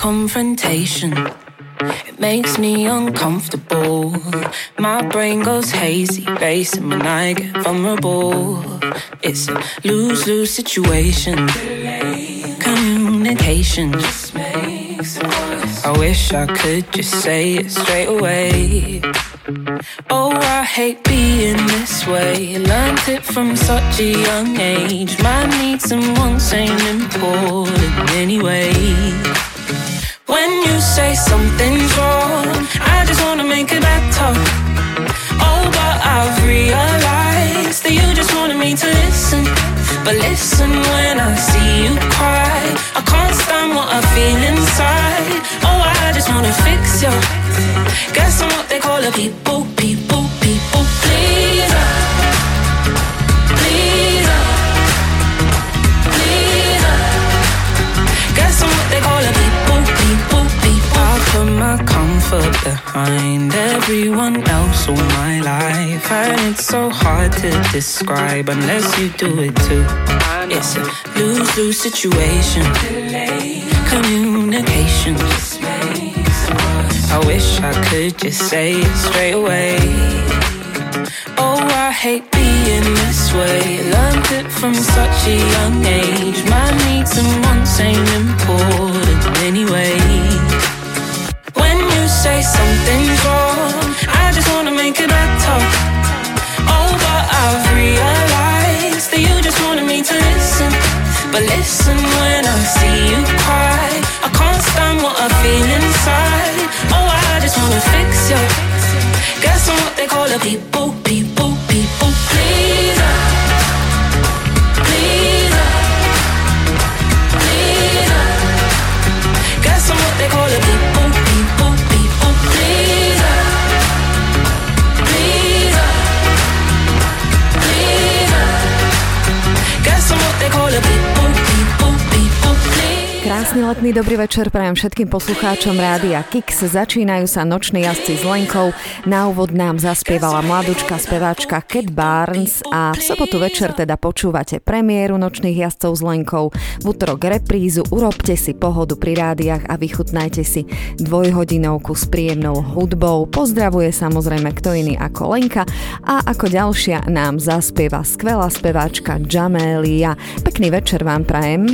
confrontation. It makes me uncomfortable. My brain goes hazy, racing when I get vulnerable. It's a lose lose situation. Communication just makes it worse. I wish I could just say it straight away. Oh, I hate being this way. Learned it from such a young age. My needs and wants ain't important anyway. Say something's wrong, I just wanna make it better. Oh, but I've realized that you just wanted me to listen. But listen when I see you cry. I can't stand what I feel inside. Oh, I just wanna fix you. Guess I'm what they call a people, people comfort behind everyone else all my life. And it's so hard to describe unless you do it too. It's a lose lose situation. Communication. I wish I could just say it straight away. Oh, I hate being this way. Learned it from such a young age. My needs and wants ain't important anyway. Say something's wrong, I just wanna make it better. Oh, but I've realized that you just wanted me to listen. But listen when I see you cry. I can't stand what I feel inside. Oh, I just wanna fix you. Guess I'm what they call a people, people, people pleaser. Pleaser. Pleaser. Guess I'm what they call a people, Krásny letný dobrý večer prajem všetkým poslucháčom Rádia Kix. Začínajú sa noční jazdci s Lenkou. Na úvod nám zaspievala mladučka speváčka Cat Barnes a v sobotu večer teda počúvate premiéru nočných jazdcov s Lenkou. V útorok reprízu urobte si pohodu pri rádiách a vychutnajte si dvojhodinovku s príjemnou hudbou. Pozdravuje samozrejme kto iný ako Lenka a ako ďalšia nám zaspieva skvelá speváčka Jamelia. Pekný večer vám prajem.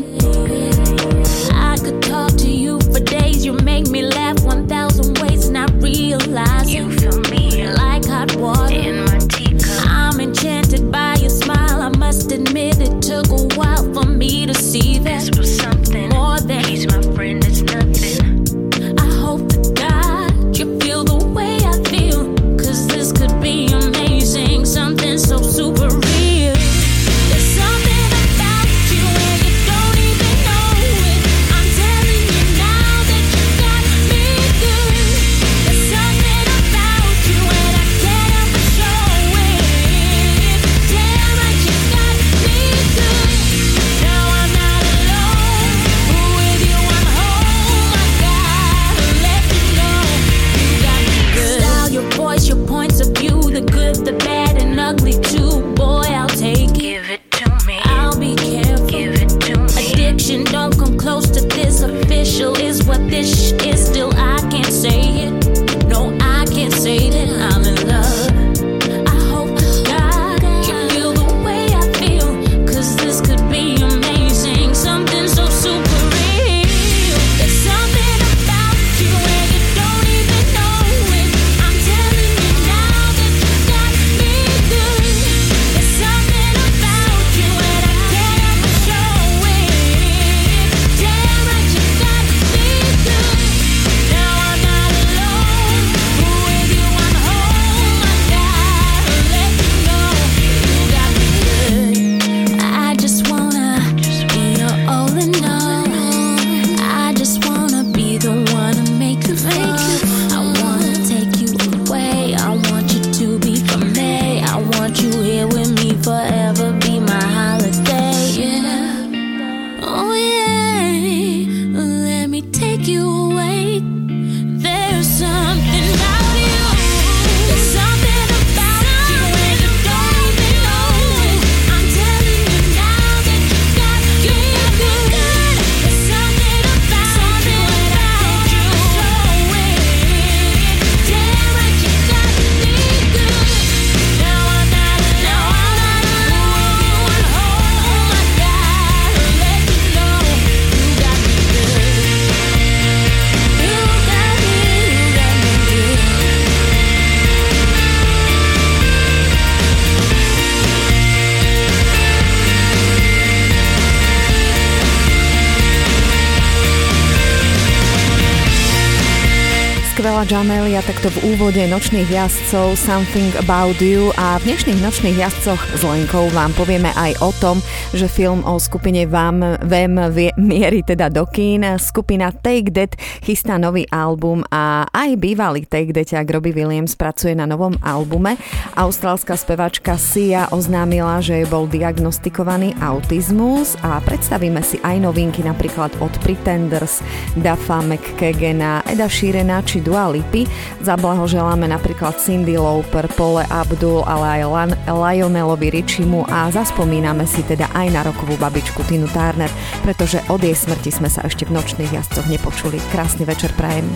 Úvode nočných jazdcov Something About You a v dnešných nočných jazdcoch s Lenkou vám povieme aj o tom, že film o skupine Vám Vem mierí teda do kín. Skupina Take That chystá nový album a aj bývalý Take That Robbie Williams pracuje na novom albume. Austrálska spevačka Sia oznámila, že bol diagnostikovaný autizmus a predstavíme si aj novinky napríklad od Pretenders, Dafa McKagena, Eda Sheerana či Dua Lipy. Zablahoželáme napríklad Cindy Lauper, Pole Abdul, ale aj Lionelovi Richimu a zaspomíname si teda aj na rokovú babičku Tinu Turner, pretože od jej smrti sme sa ešte v nočných jazdcoch nepočuli. Krásny večer prajem.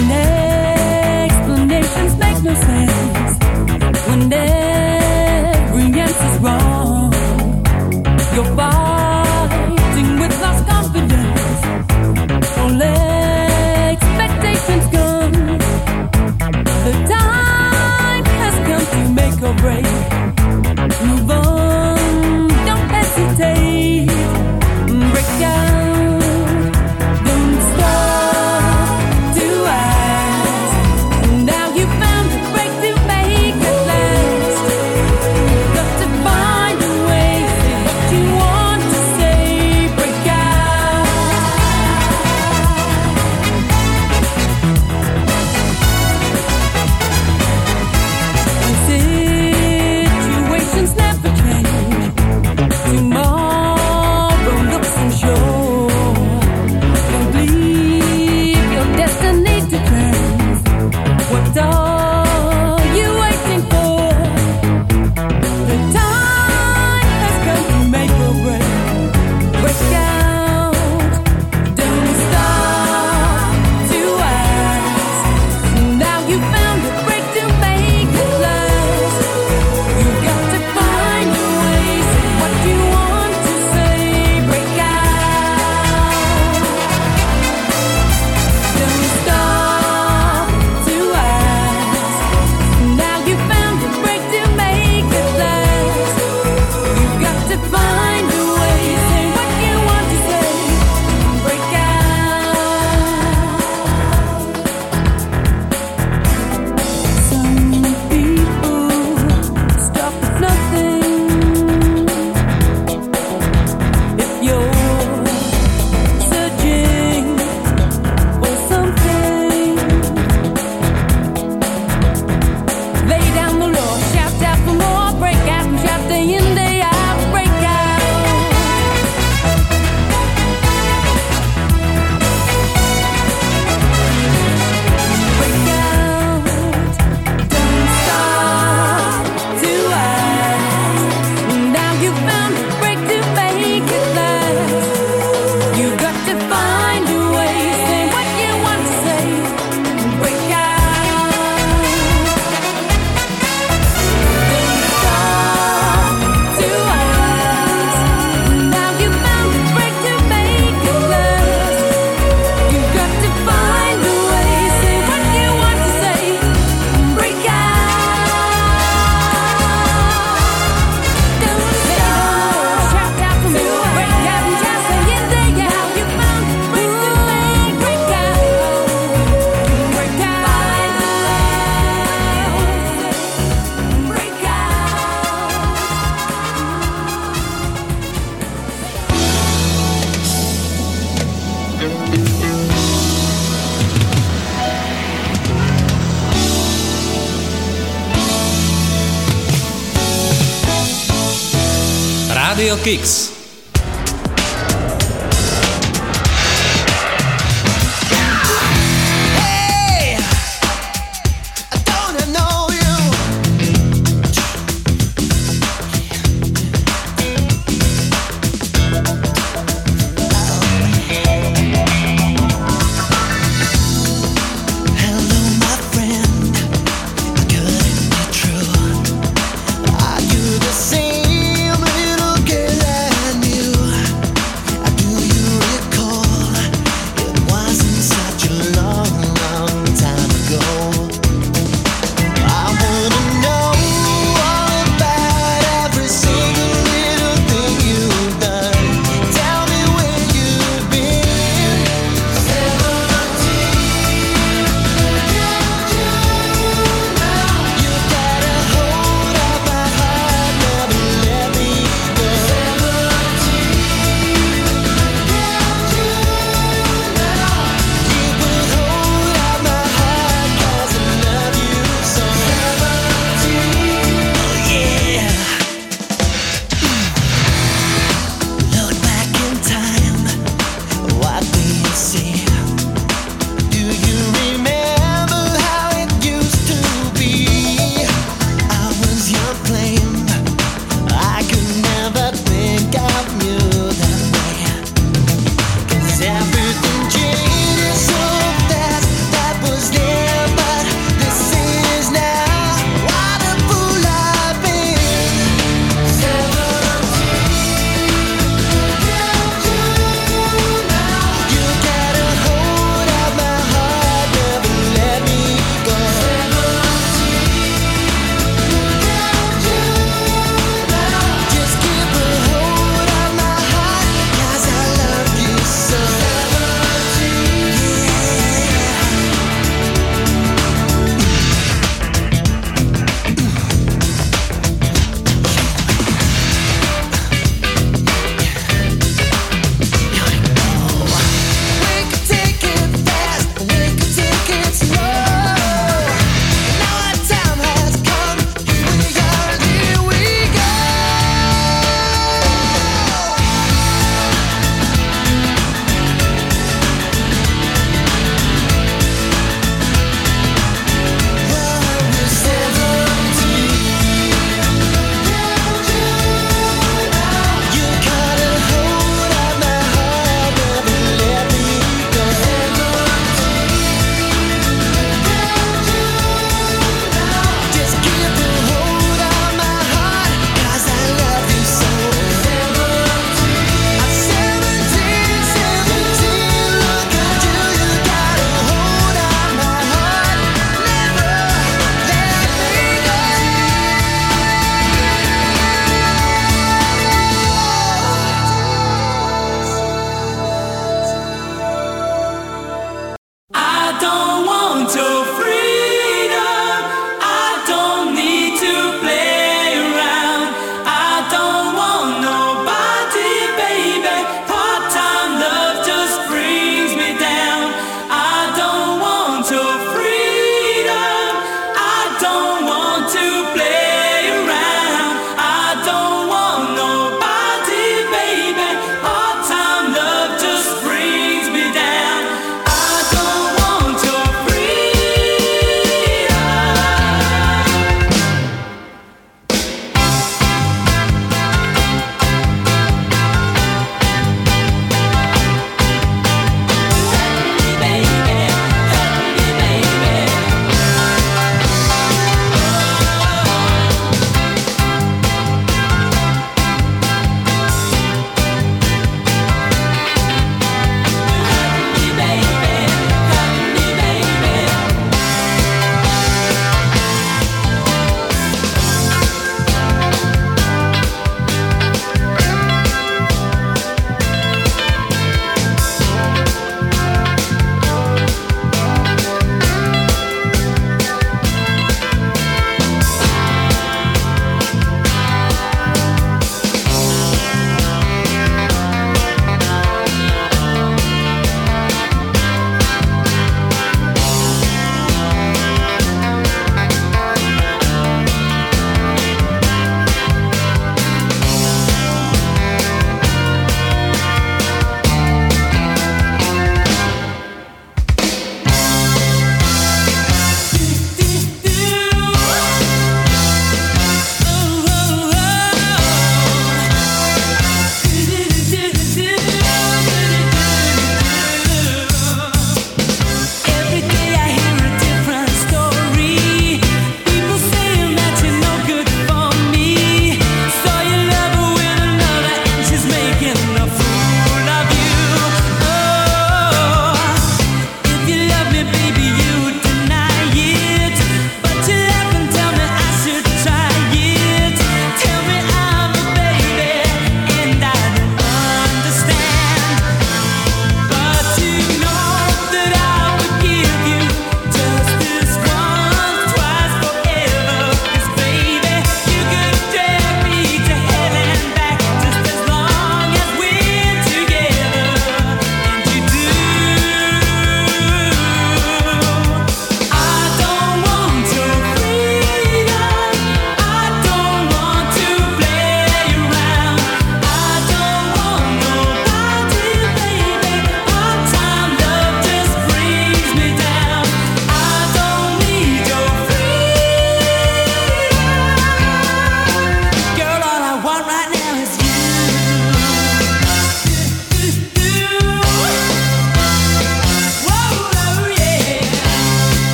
When explanations make no Pix.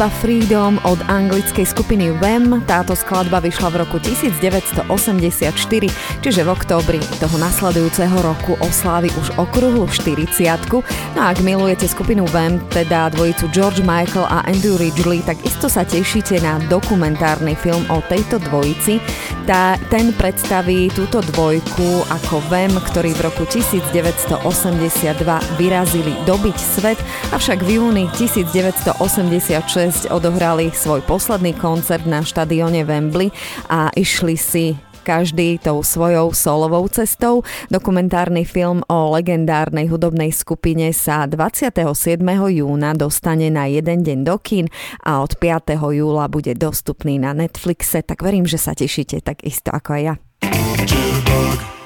Skladba Freedom od anglickej skupiny Wem. Táto skladba vyšla v roku 1984, čiže v októbri toho nasledujúceho roku oslávi už okruhlu 40. No a ak milujete skupinu Wem, teda dvojicu George Michael a Andrew Ridgely, tak isto sa tešíte na dokumentárny film o tejto dvojici. Tá, ten predstaví túto dvojku ako Wem, ktorý v roku 1982 vyrazili dobiť svet, avšak v júni 1986 odohrali svoj posledný koncert na štadióne Wembley a išli si každý tou svojou solovou cestou. Dokumentárny film o legendárnej hudobnej skupine sa 27. júna dostane na jeden deň do kín a od 5. júla bude dostupný na Netflixe, tak verím, že sa tešíte tak isto ako aj ja. zaspieva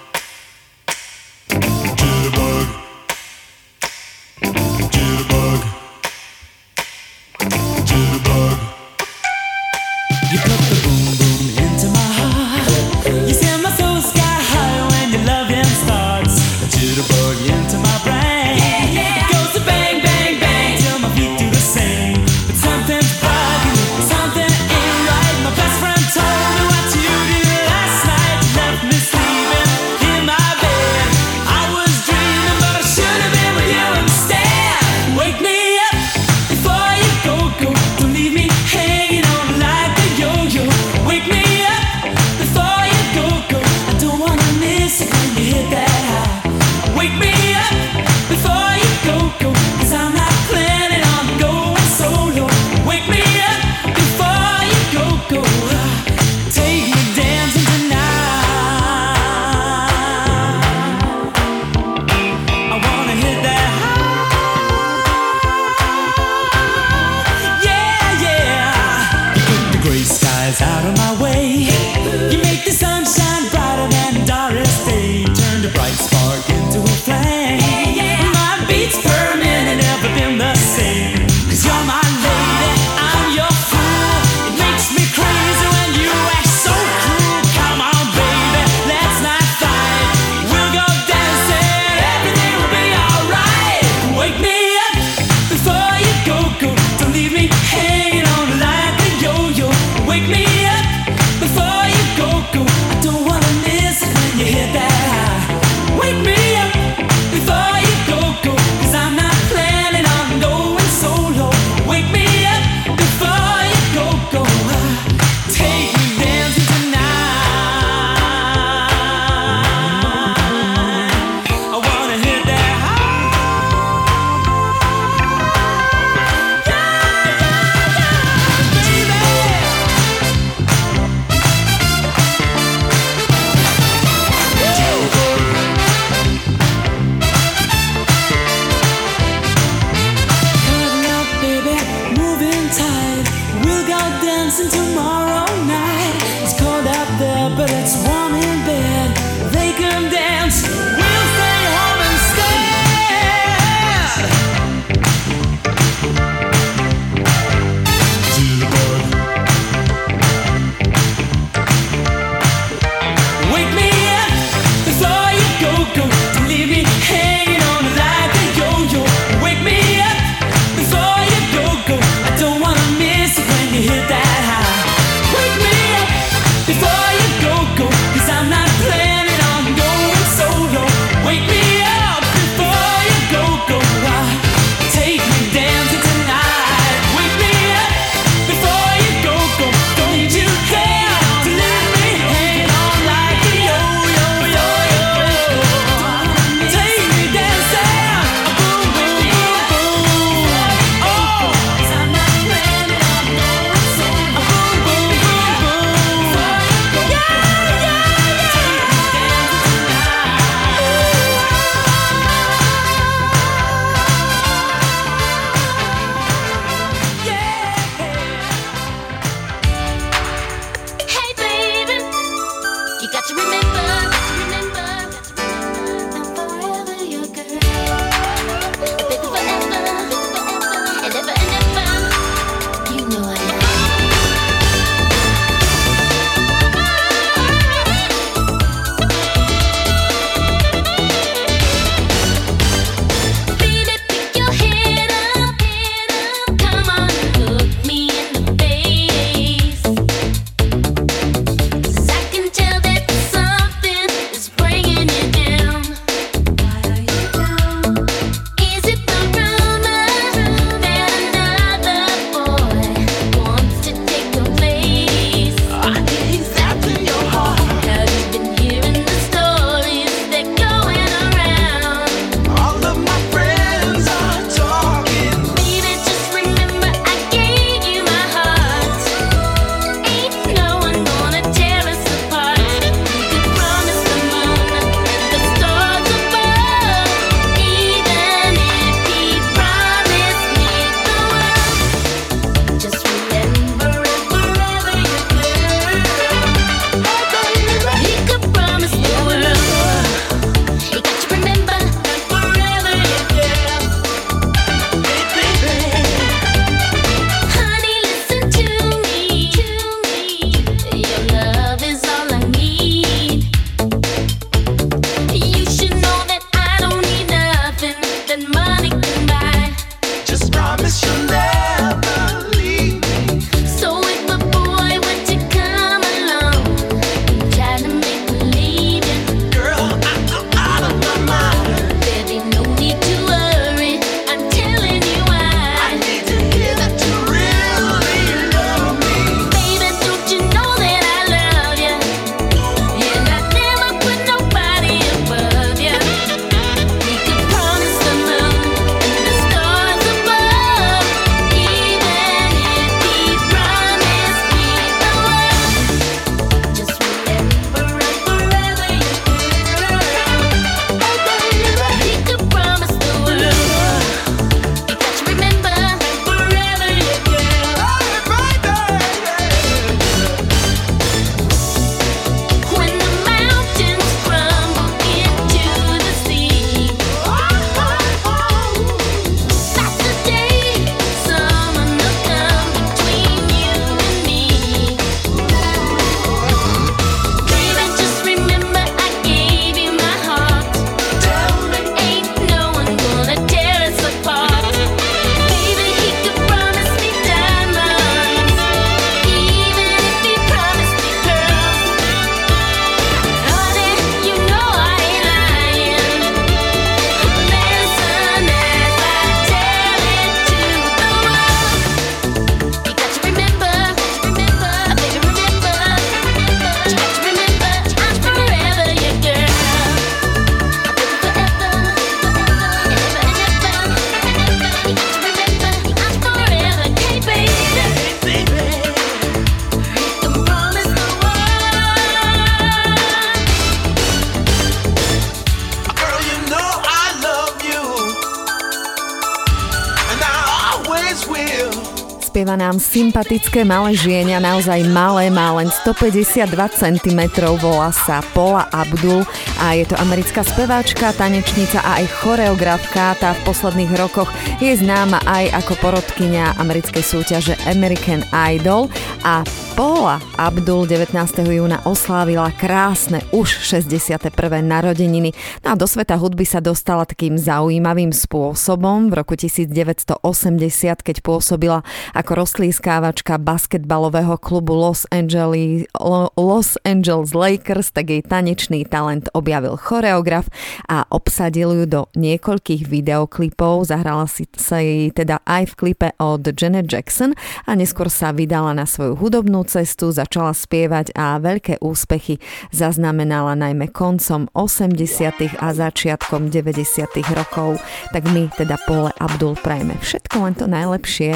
sympatické malé žienia, naozaj malé, má len 152 cm, volá sa Paula Abdul a je to americká speváčka, tanečnica a aj choreografka. Tá v posledných rokoch je známa aj ako porodkynia americkej súťaže American Idol a Paula Abdul 19. júna oslávila krásne už 61. narodeniny. No a do sveta hudby sa dostala takým zaujímavým spôsobom. V roku 1980, keď pôsobila ako rozklískávačka basketbalového klubu Los Angeles, Los Angeles Lakers, tak jej tanečný talent objavil choreograf a obsadil ju do niekoľkých videoklipov. Zahrala si sa jej teda aj v klipe od Janet Jackson a neskôr sa vydala na svoju hudobnú cestu, začala spievať a veľké úspechy zaznamenala najmä koncom 80. a začiatkom 90. rokov. Tak my teda Pole Abdul prajeme všetko len to najlepšie.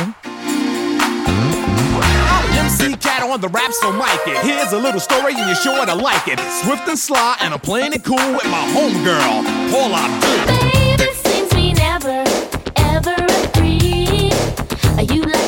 MC Cat on the rap, so mic it. Here's a little story and you're sure to like it. Swift and sly, and I'm playing it cool with my homegirl, Paula Abdul. Baby, seems we never, ever agree. You like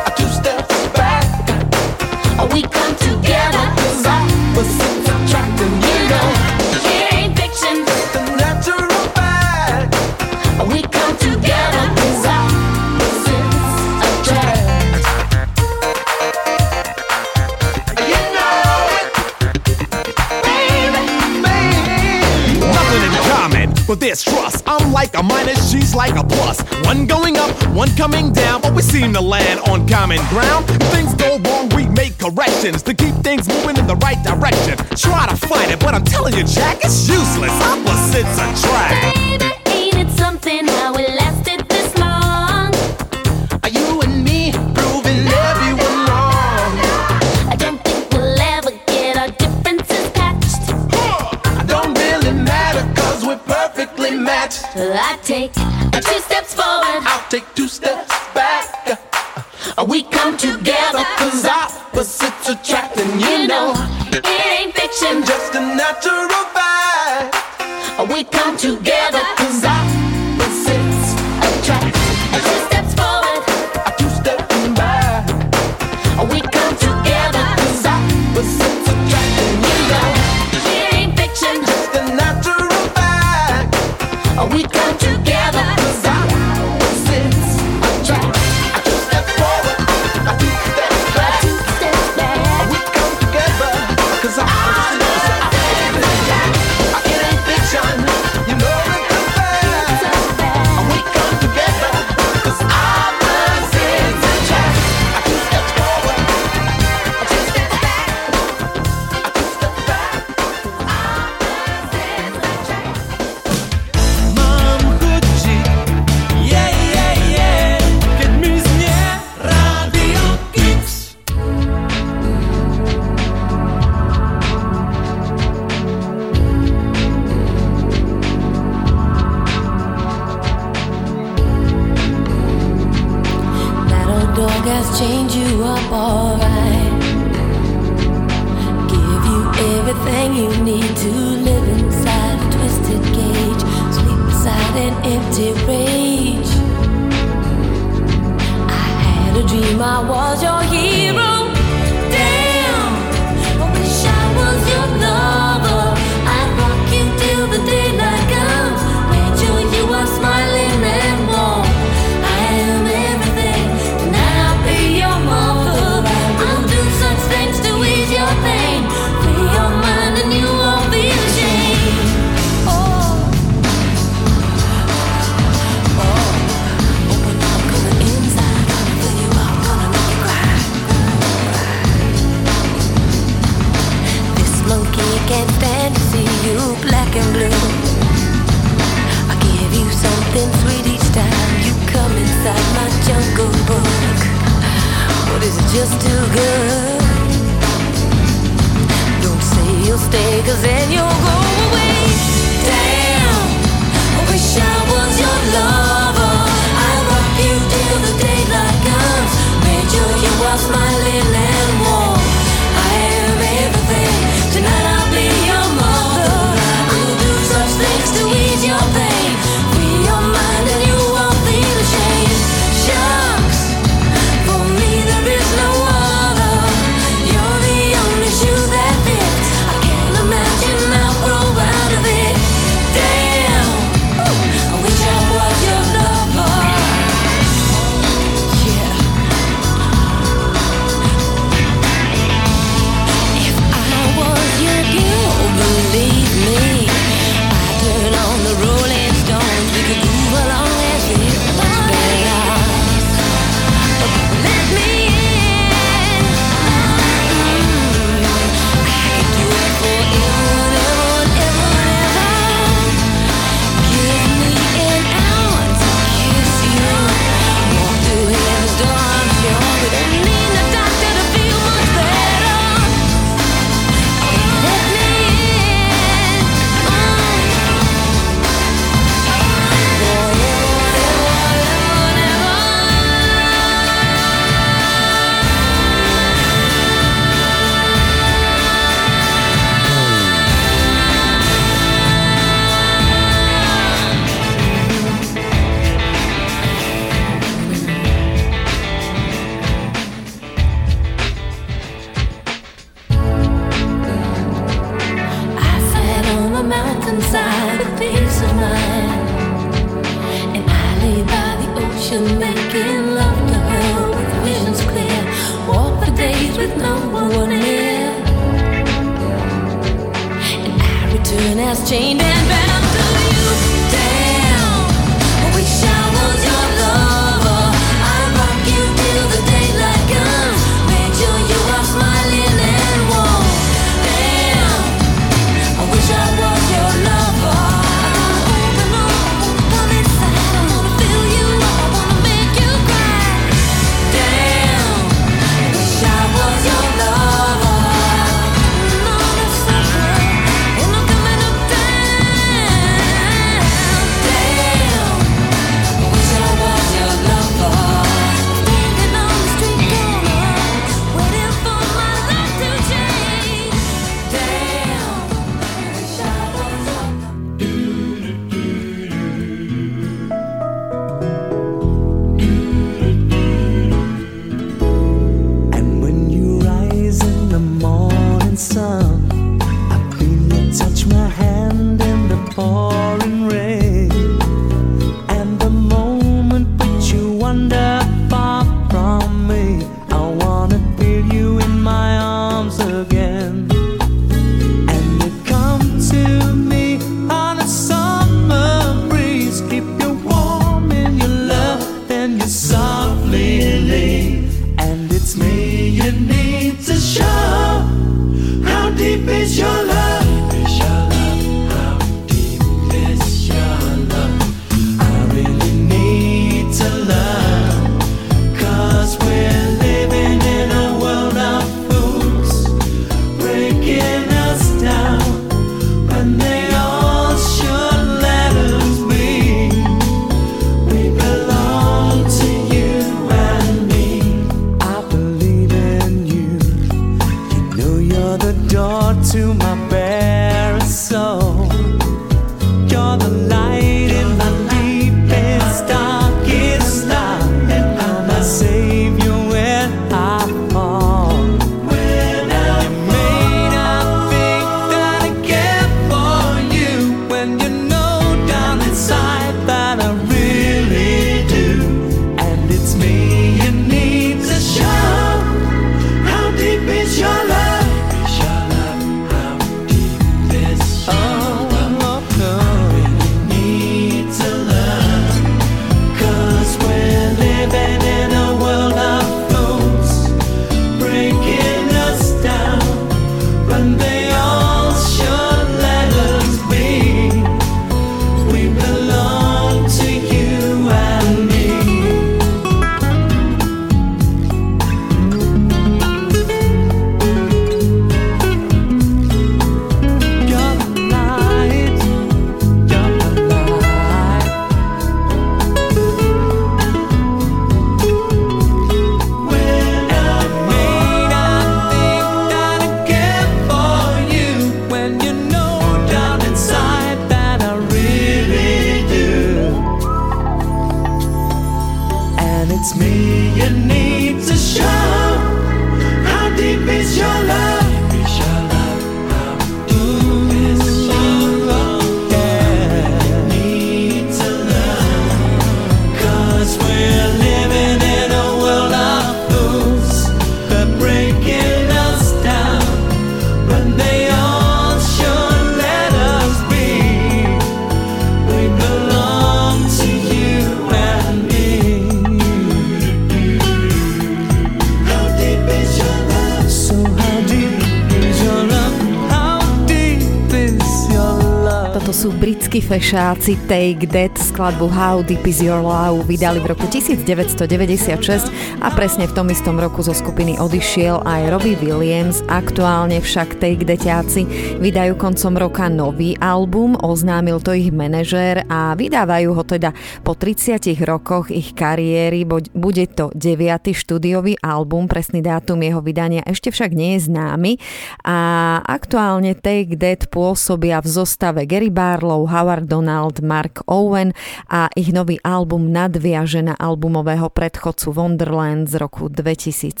fešáci Take That skladbu How Deep Is Your Love vydali v roku 1996 a presne v tom istom roku zo skupiny odišiel aj Robbie Williams. Aktuálne však Take Thatáci vydajú koncom roka nový album, oznámil to ich manažér a vydávajú ho teda po 30 rokoch ich kariéry. Bude to 9. štúdiový album, presný dátum jeho vydania ešte však nie je známy a aktuálne Take That pôsobia v zostave Gary Barlow, Howard Donald, Mark Owen a ich nový album nadviaže na albumového predchodcu Wonderland z roku 2017.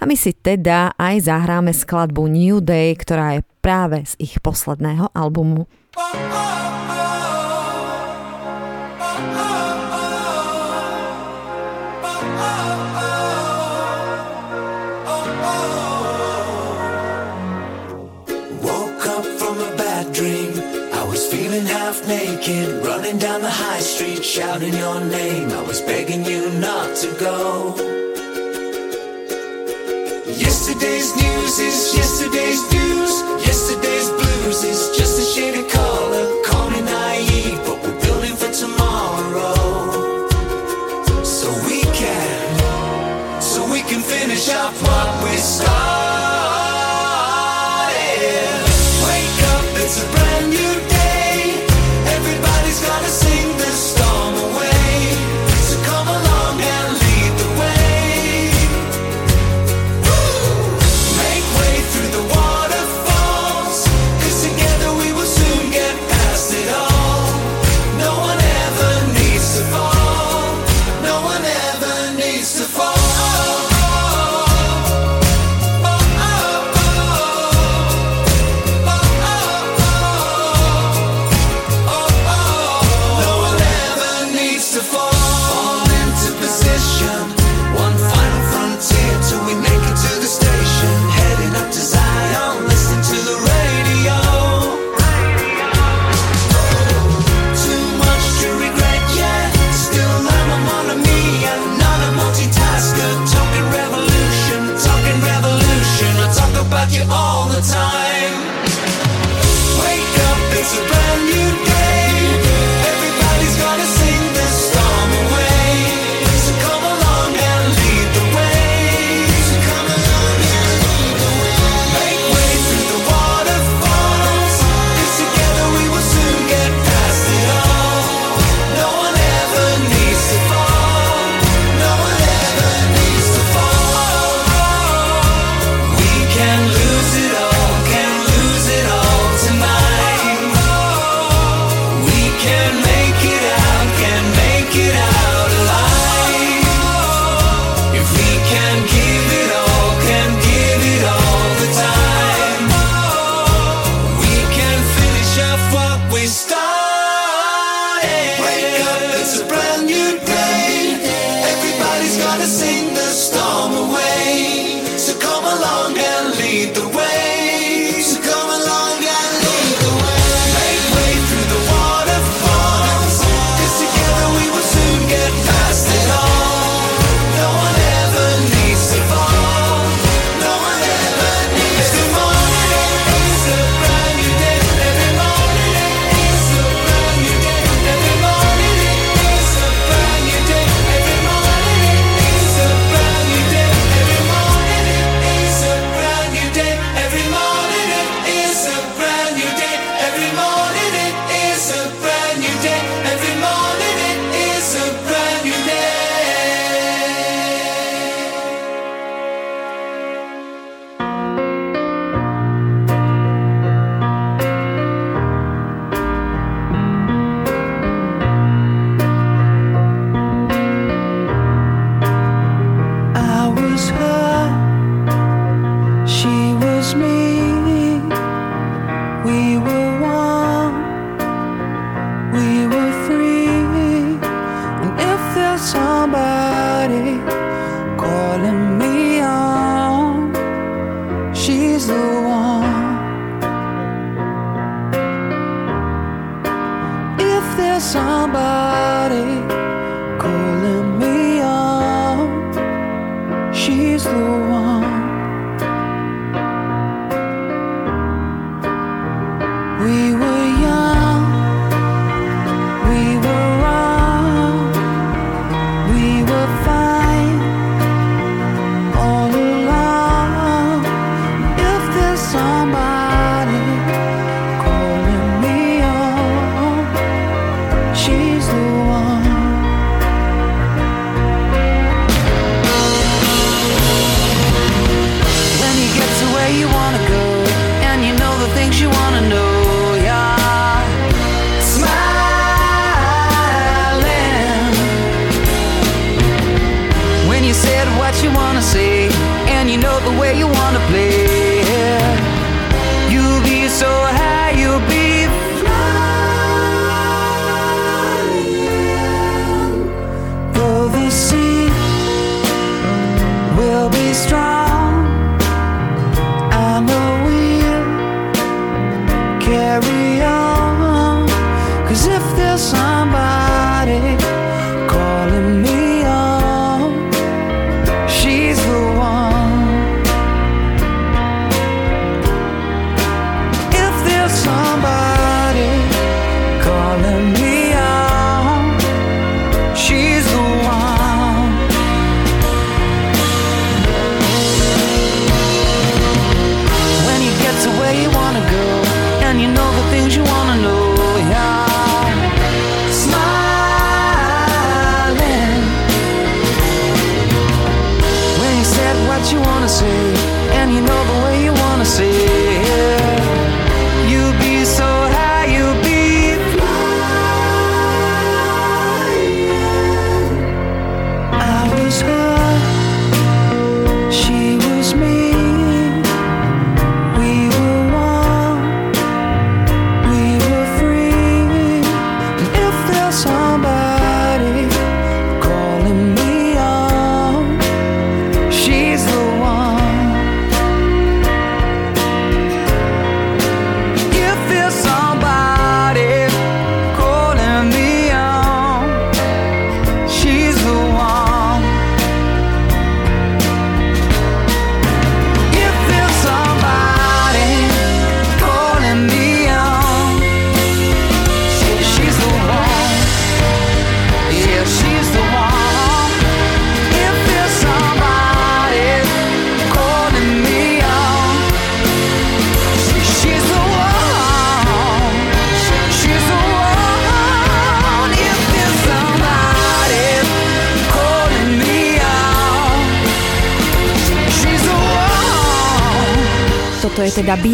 A my si teda aj zahráme skladbu New Day, ktorá je práve z ich posledného albumu. Oh, oh. Running down the high street, shouting your name. I was begging you not to go. Yesterday's news is yesterday's news. Yesterday's blues is just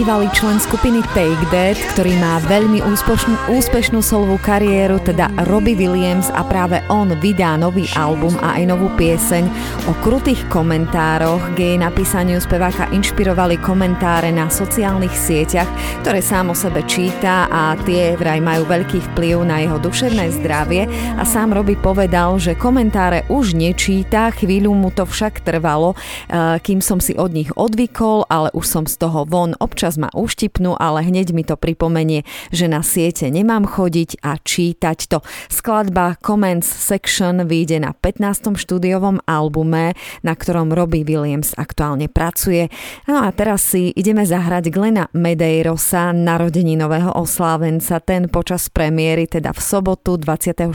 bývalý člen skupiny Take That, ktorý má veľmi úspešnú, úspešnú solovú kariéru, teda Robbie Williams a práve on vydá nový album a aj novú pieseň o krutých komentároch. K jej napísaniu speváka inšpirovali komentáre na sociálnych sieťach, ktoré sám o sebe číta a tie vraj majú veľký vplyv na jeho duševné zdravie a sám Robbie povedal, že komentáre už nečíta, chvíľu mu to však trvalo, eh, kým som si od nich odvykol, ale už som z toho von. Občas ma uštipnú, ale hneď mi to pripomenie, že na siete nemám chodiť a čítať to. Skladba Comments Section vyjde na 15. štúdiovom albume, na ktorom Robbie Williams aktuálne pracuje. No a teraz si ideme zahrať Glena Medeirosa, narodeninového oslávenca. Ten počas premiéry, teda v sobotu 24.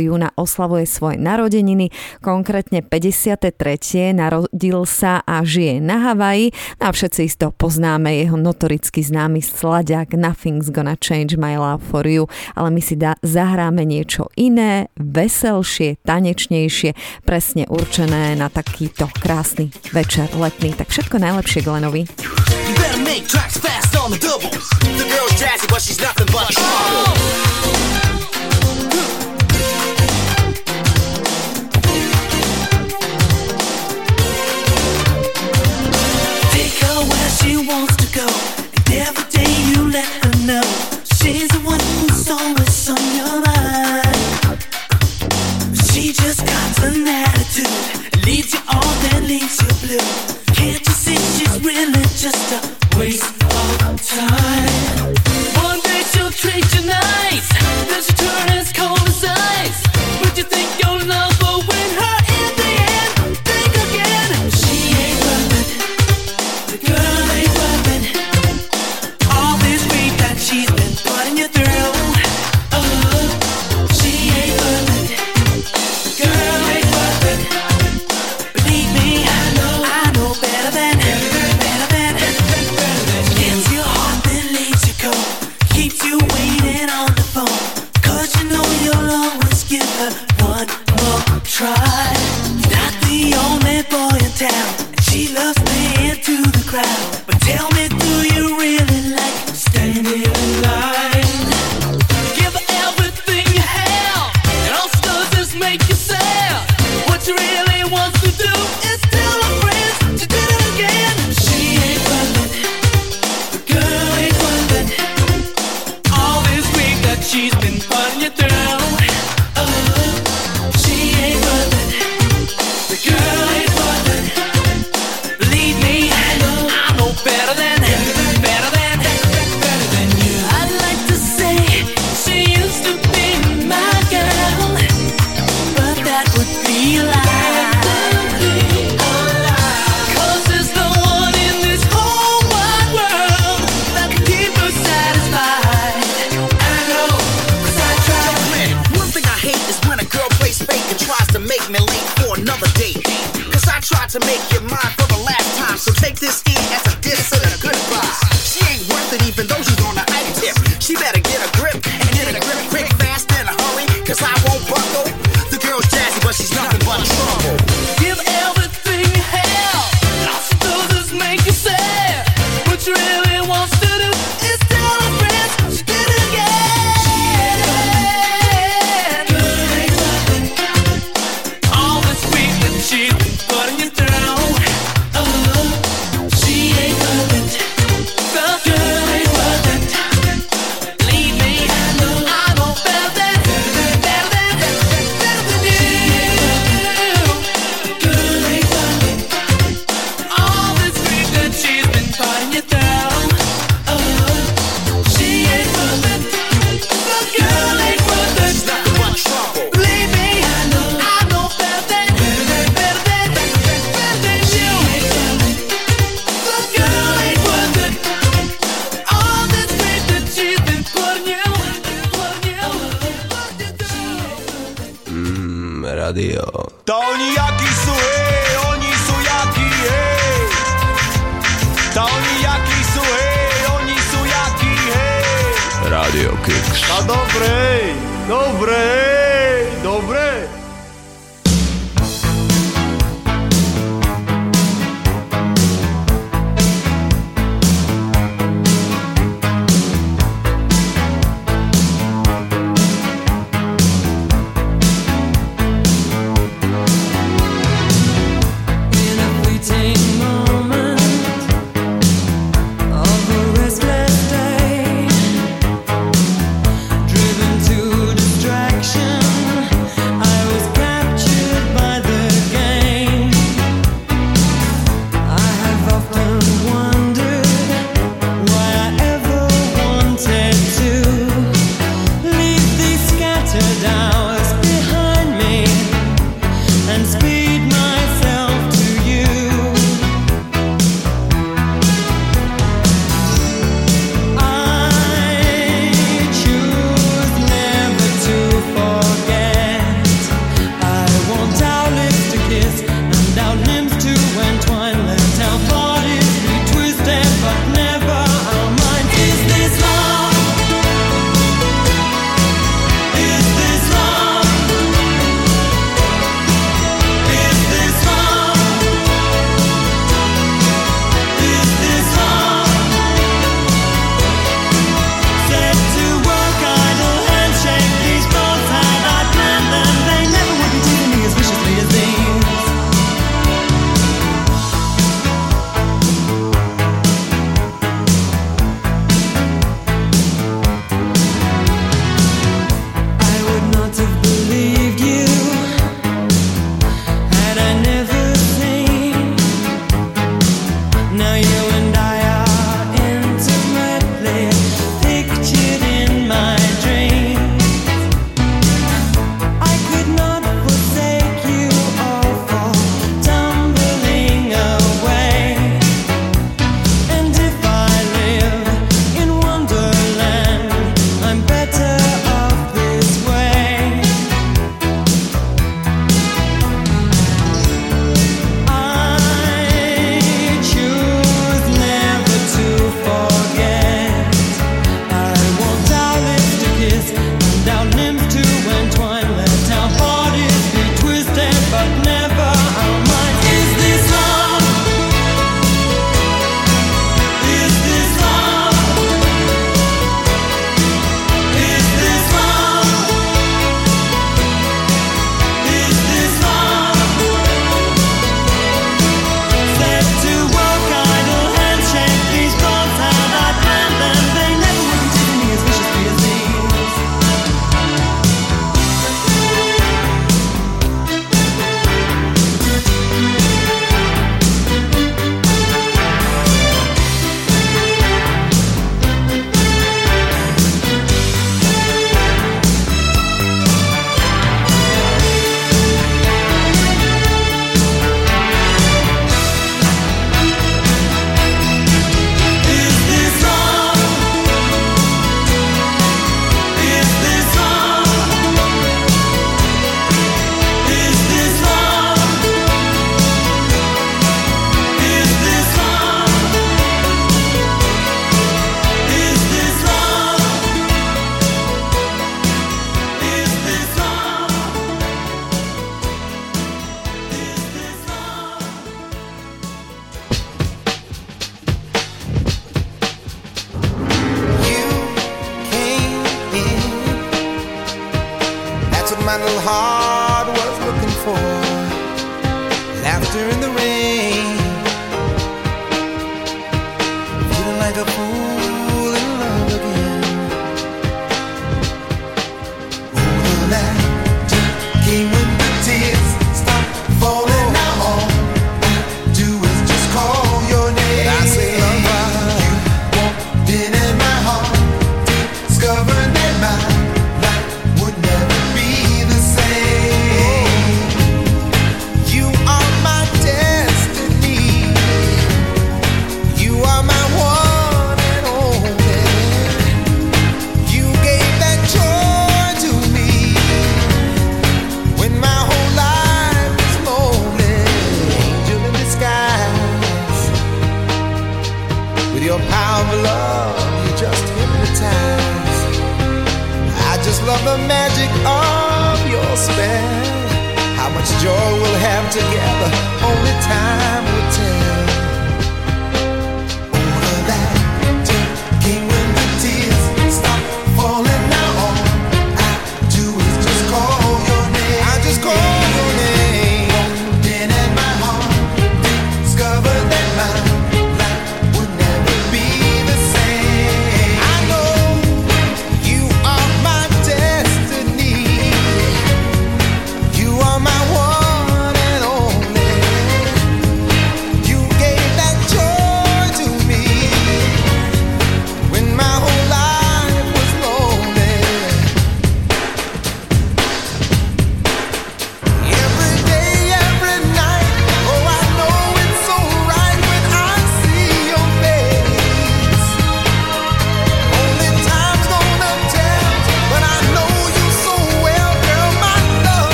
júna oslavuje svoje narodeniny, konkrétne 53. Narodil sa a žije na Havaji a všetci isto poznáme jeho notoricky známy sladiak Nothing's Gonna Change My Love For You, ale my si da, zahráme niečo iné, veselšie, tanečnejšie, presne určené na takýto krásny večer letný. Tak všetko najlepšie Glenovi. You. just a waste of time. to make your mind for the last time. So take this in as a diss and a goodbye. She ain't worth it even though she's on the ice tip. She better get a grip and get a grip quick, fast, in a hurry. Cause I won't dobrei, dobrei.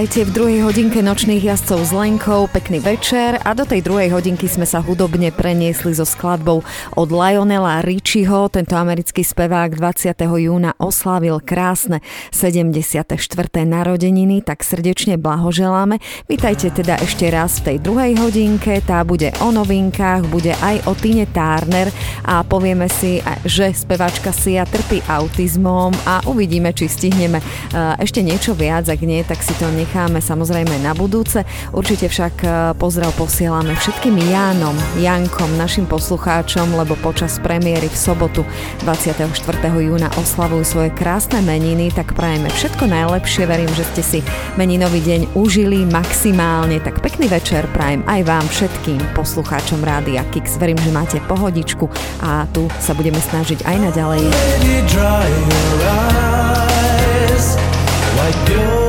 Vítajte v druhej hodinke nočných jazdcov s Lenkou. Pekný večer a do tej druhej hodinky sme sa hudobne preniesli so skladbou od Lionela Rich Aviciiho. Tento americký spevák 20. júna oslávil krásne 74. narodeniny, tak srdečne blahoželáme. Vítajte teda ešte raz v tej druhej hodinke, tá bude o novinkách, bude aj o Tine Turner a povieme si, že speváčka Sia trpí autizmom a uvidíme, či stihneme e, ešte niečo viac, ak nie, tak si to necháme samozrejme na budúce. Určite však e, pozdrav posielame všetkým Jánom, Jankom, našim poslucháčom, lebo počas premiéry v sobotu 24. júna oslavujú svoje krásne meniny, tak prajeme všetko najlepšie, verím, že ste si meninový deň užili maximálne, tak pekný večer prajem aj vám všetkým poslucháčom Rádia Kix. Verím, že máte pohodičku a tu sa budeme snažiť aj naďalej. Wipe your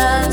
none.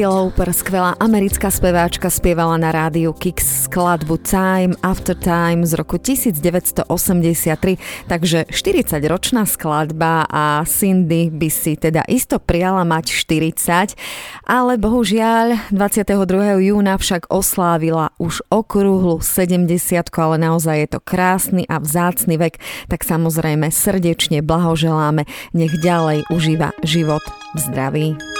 Cindy Lauper, skvelá americká speváčka, spievala na rádiu Kix skladbu Time After Time z roku 1983, takže 40-ročná skladba a Cindy by si teda isto prijala mať 40, ale bohužiaľ 22. júna však oslávila už okrúhlu 70, ale naozaj je to krásny a vzácny vek, tak samozrejme srdečne blahoželáme, nech ďalej užíva život v zdraví.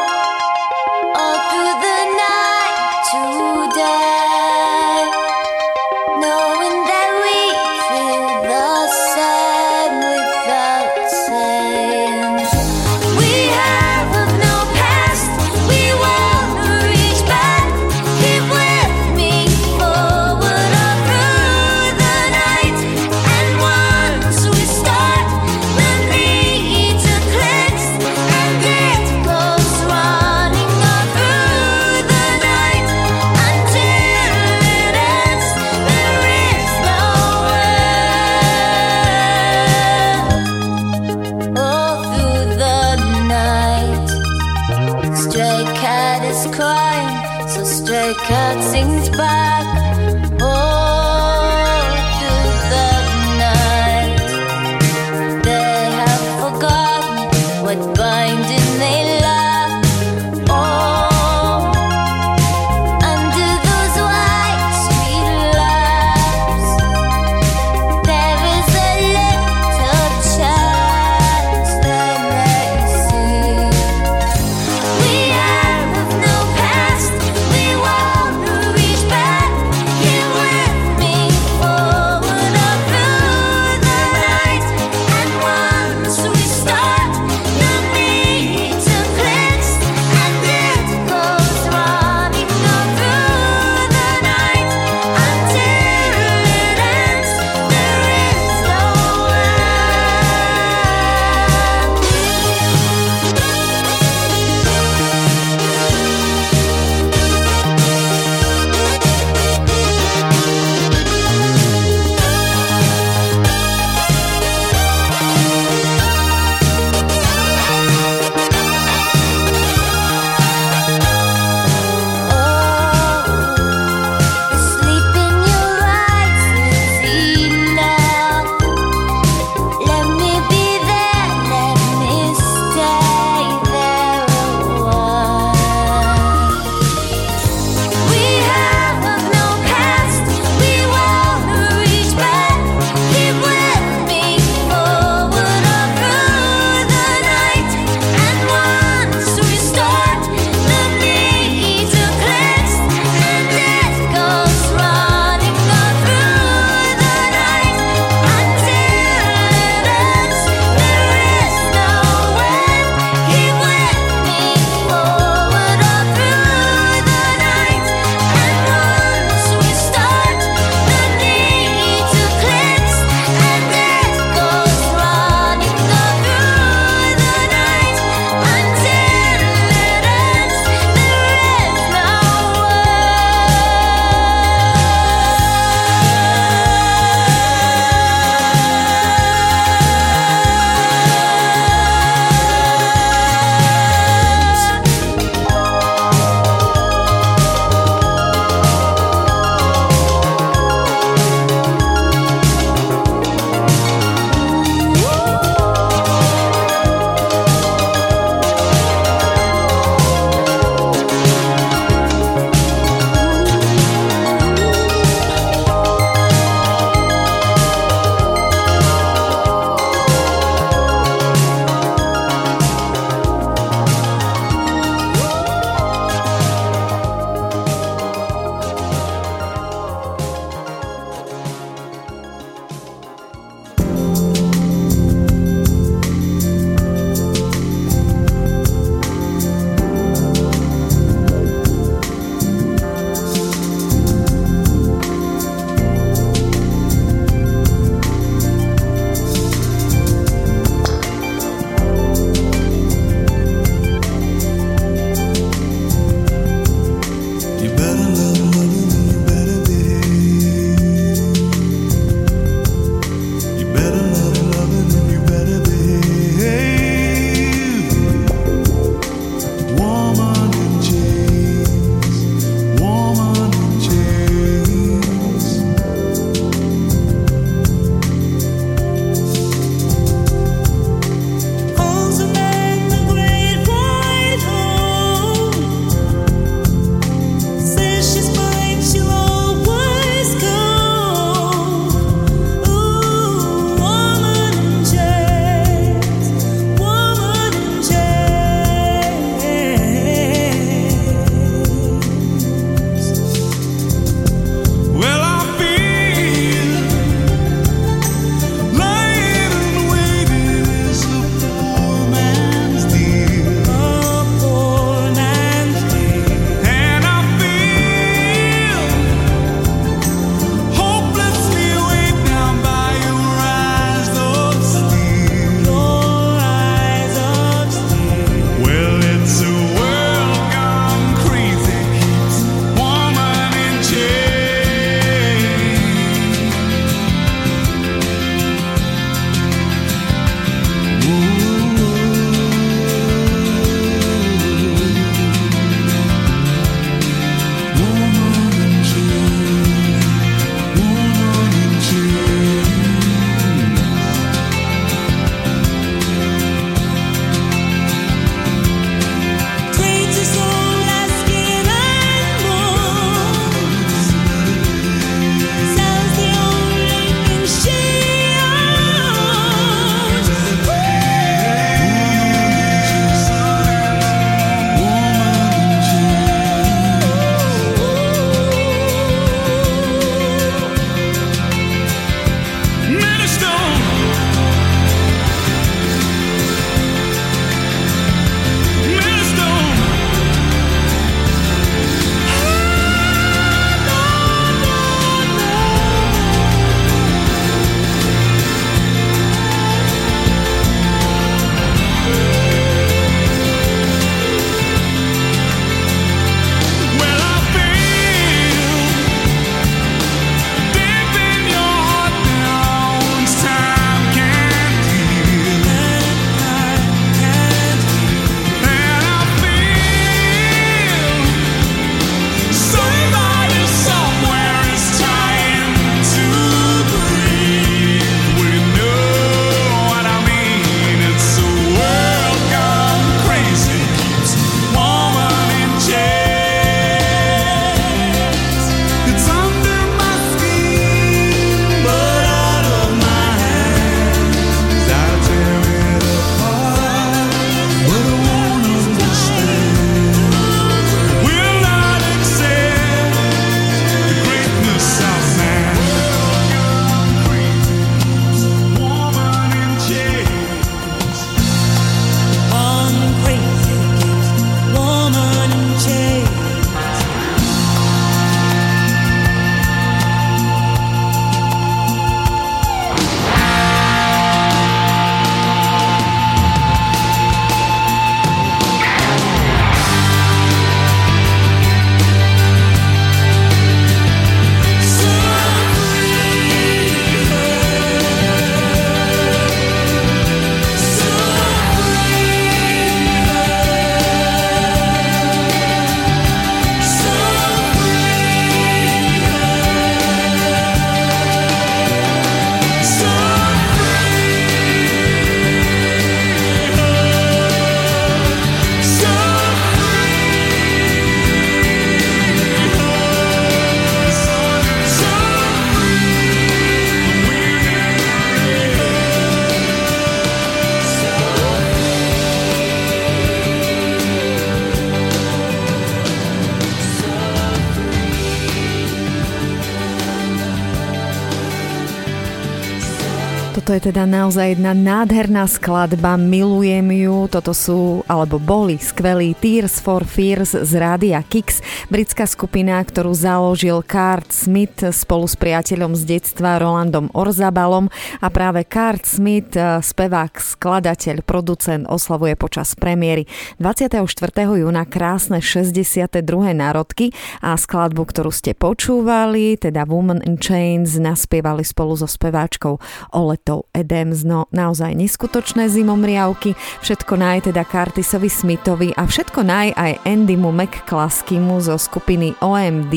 Toto je teda naozaj jedna nádherná skladba, milujem ju. Toto sú, alebo boli skvelí Tears for Fears z rádia Kix, britská skupina, ktorú založil Cart Smith spolu s priateľom z detstva Rolandom Orzabalom a práve Cart Smith, eh, spevák, skladateľ, producent, oslavuje počas premiéry 24. júna krásne 62. národky a skladbu, ktorú ste počúvali, teda Woman in Chains, naspievali spolu so speváčkou Oletou Adams. No naozaj neskutočné zimomriavky, všetko naj teda Curtisovi Smithovi a všetko naj aj Andymu McClaskymu zo skupiny OMD,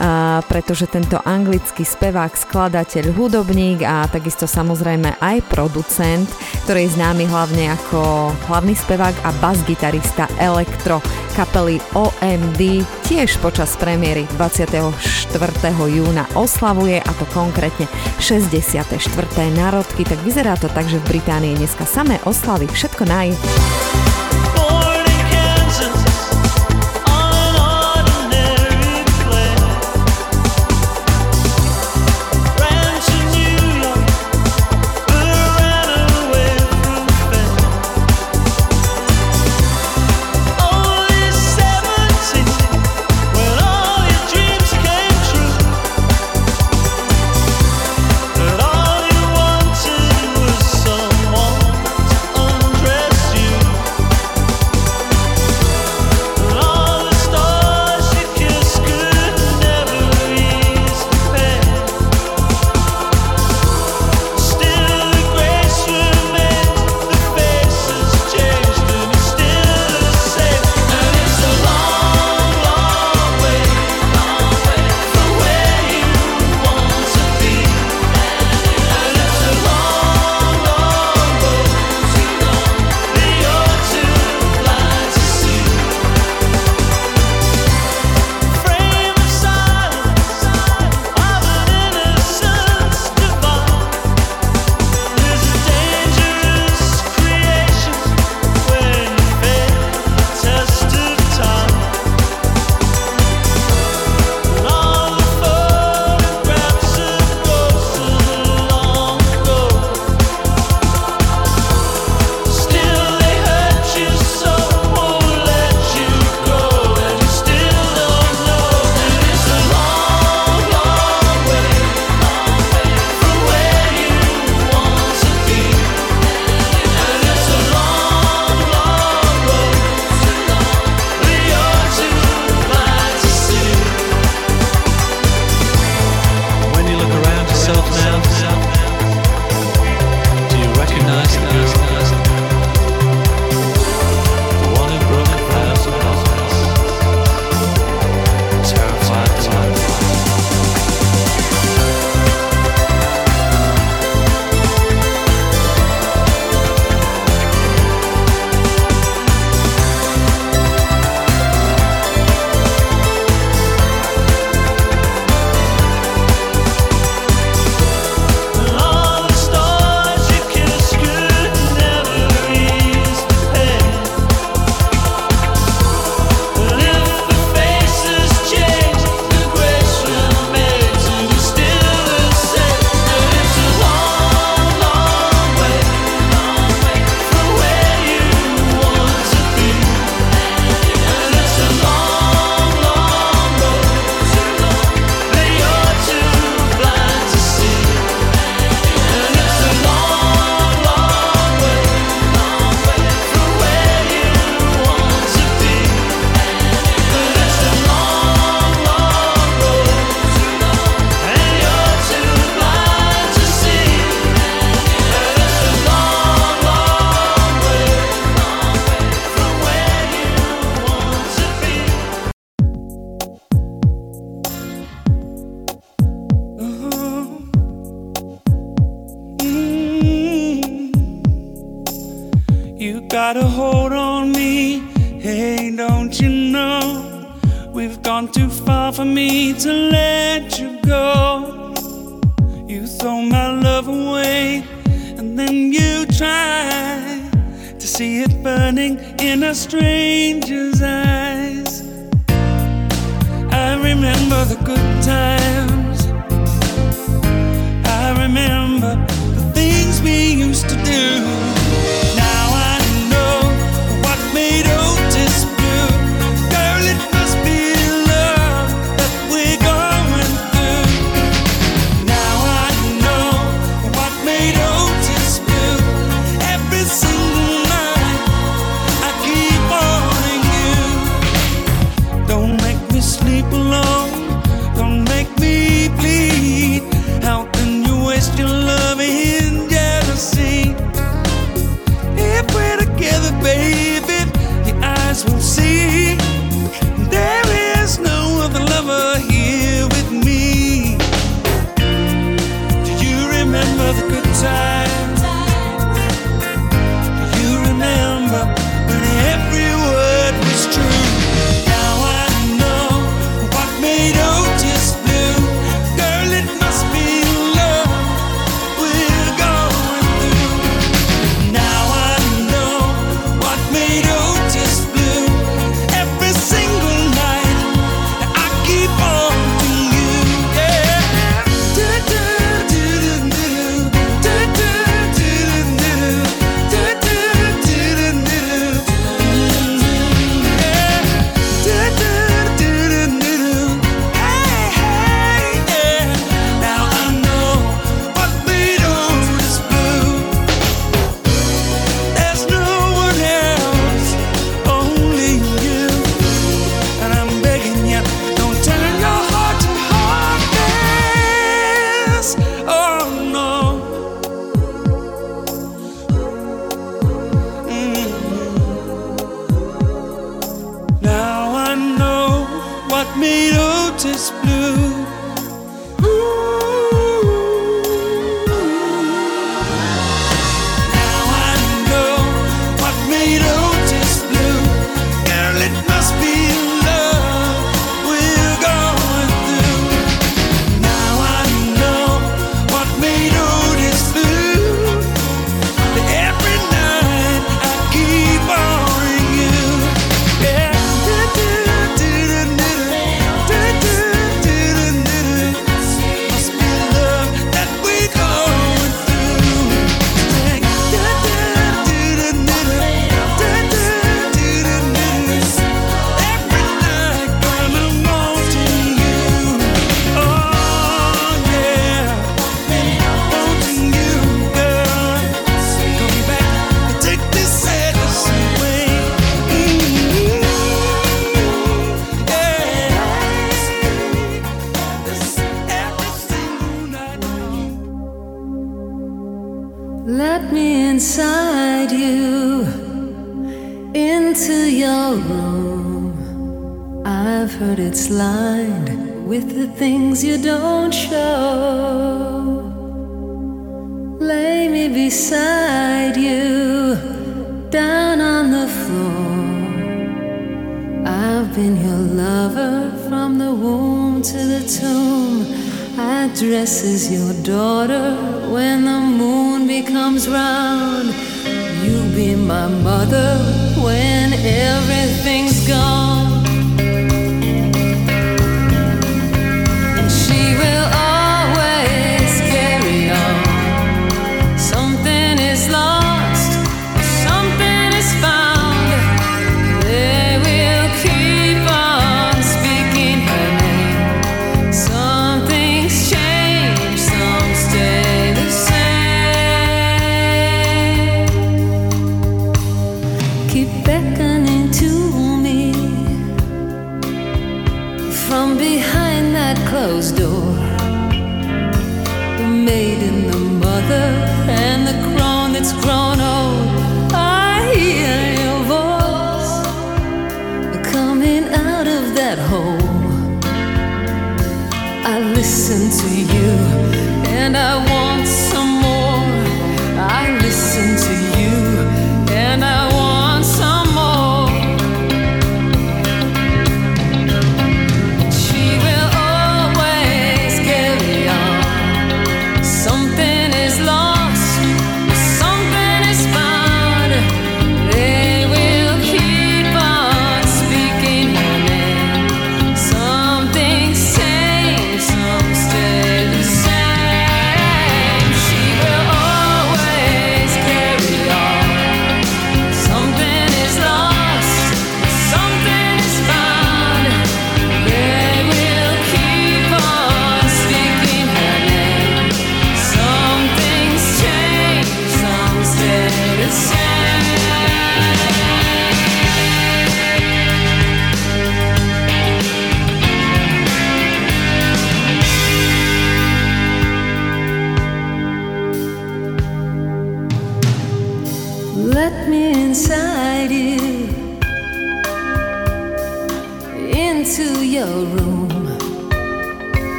a pretože tento anglický spevák, skladateľ, hudobník a takisto samozrejme aj producent, ktorý je známy hlavne ako hlavný spevák a bas-gitarista Elektro kapely OMD tiež počas premiéry 24. júna oslavuje a to konkrétne 64. národky, tak vyzerá to tak, že v Británii dneska samé oslavy, všetko naj.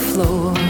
Floor.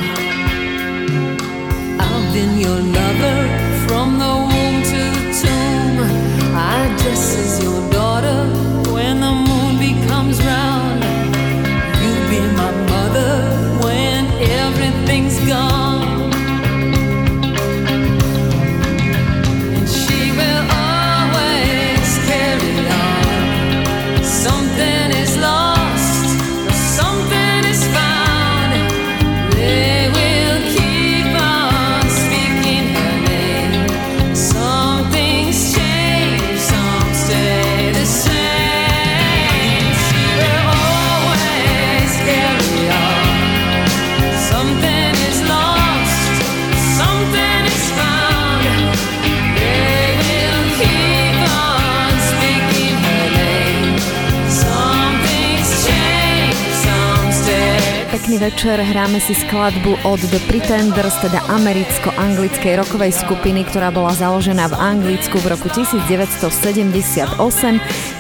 Večer, hráme si skladbu od The Pretenders, teda americko-anglickej rokovej skupiny, ktorá bola založená v Anglicku v roku 1978.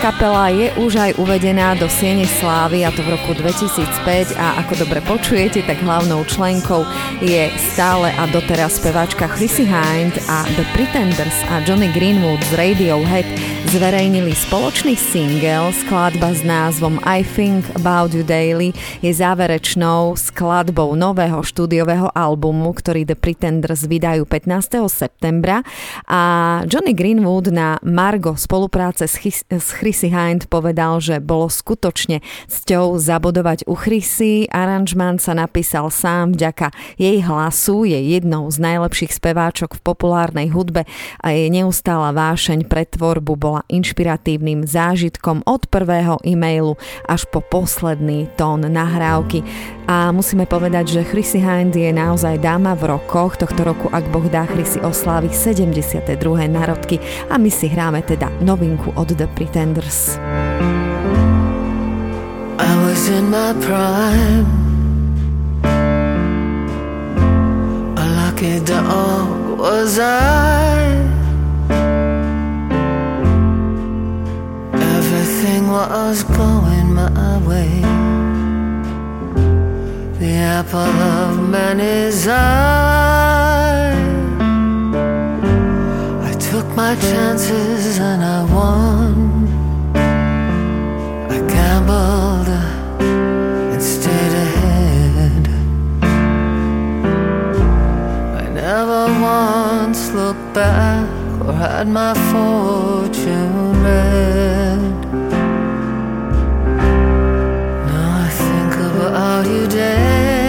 Kapela je už aj uvedená do Siene slávy a to v roku 2005 a ako dobre počujete, tak hlavnou členkou je stále a doteraz speváčka Chrissy Hind a The Pretenders a Johnny Greenwood z Radiohead zverejnili spoločný single, skladba s názvom I Think About You Daily je záverečnou skladbou nového štúdiového albumu, ktorý The Pretenders vydajú 15. septembra a Johnny Greenwood na Margo spolupráce s, Chis- s Chrissy Hind povedal, že bolo skutočne cťou zabodovať u Chrissy. Aranžmán sa napísal sám vďaka jej hlasu, je jednou z najlepších speváčok v populárnej hudbe a jej neustála vášeň pre tvorbu bola inšpiratívnym zážitkom od prvého e-mailu až po posledný tón nahrávky. A musíme povedať, že Chrissy Hind je naozaj dáma v rokoch. Tohto roku, ak Boh dá, Chrissy oslávi 72. narodky a my si hráme teda novinku od The Pretenders. I was in my prime. A lucky dog was I. was going my way. The apple of many's eye. I took my chances and I won. I gambled and stayed ahead. I never once looked back or had my fortune read. Think about you daily,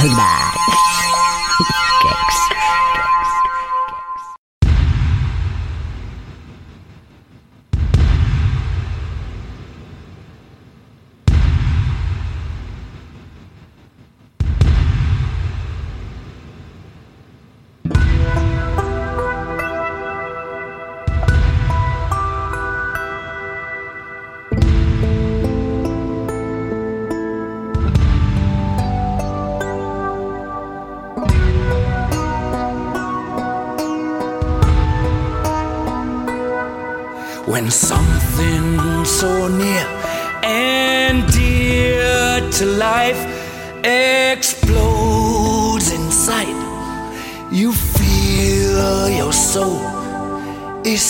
Dahil ba? something so near and dear to life explodes inside. You feel your soul is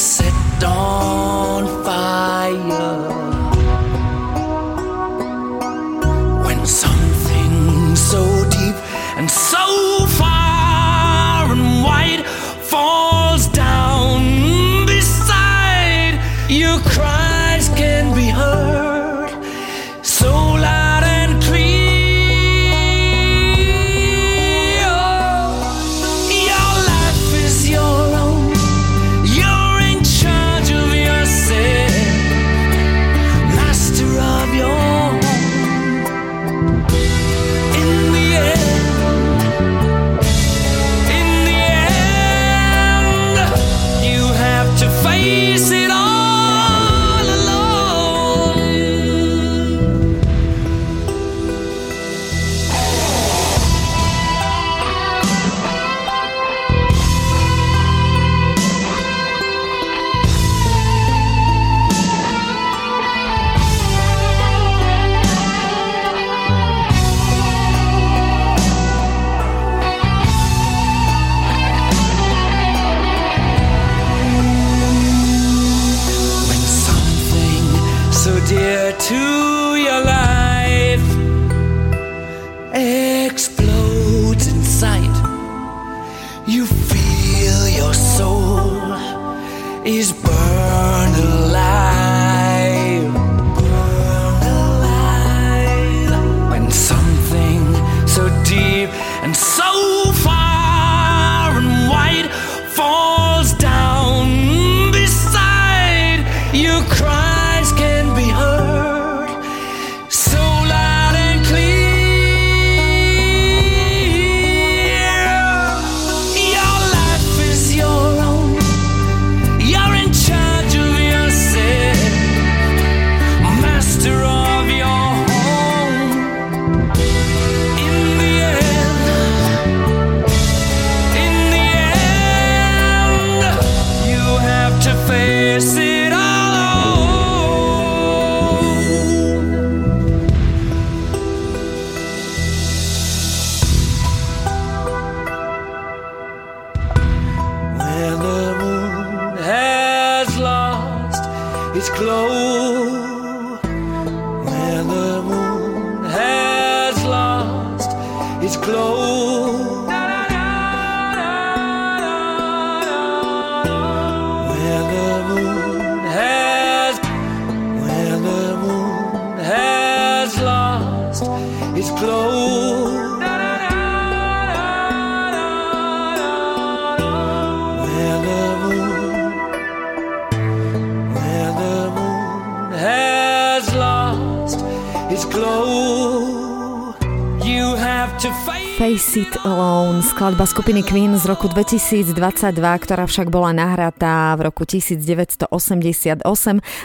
skladba skupiny Queen z roku 2022, ktorá však bola nahratá v roku 1988,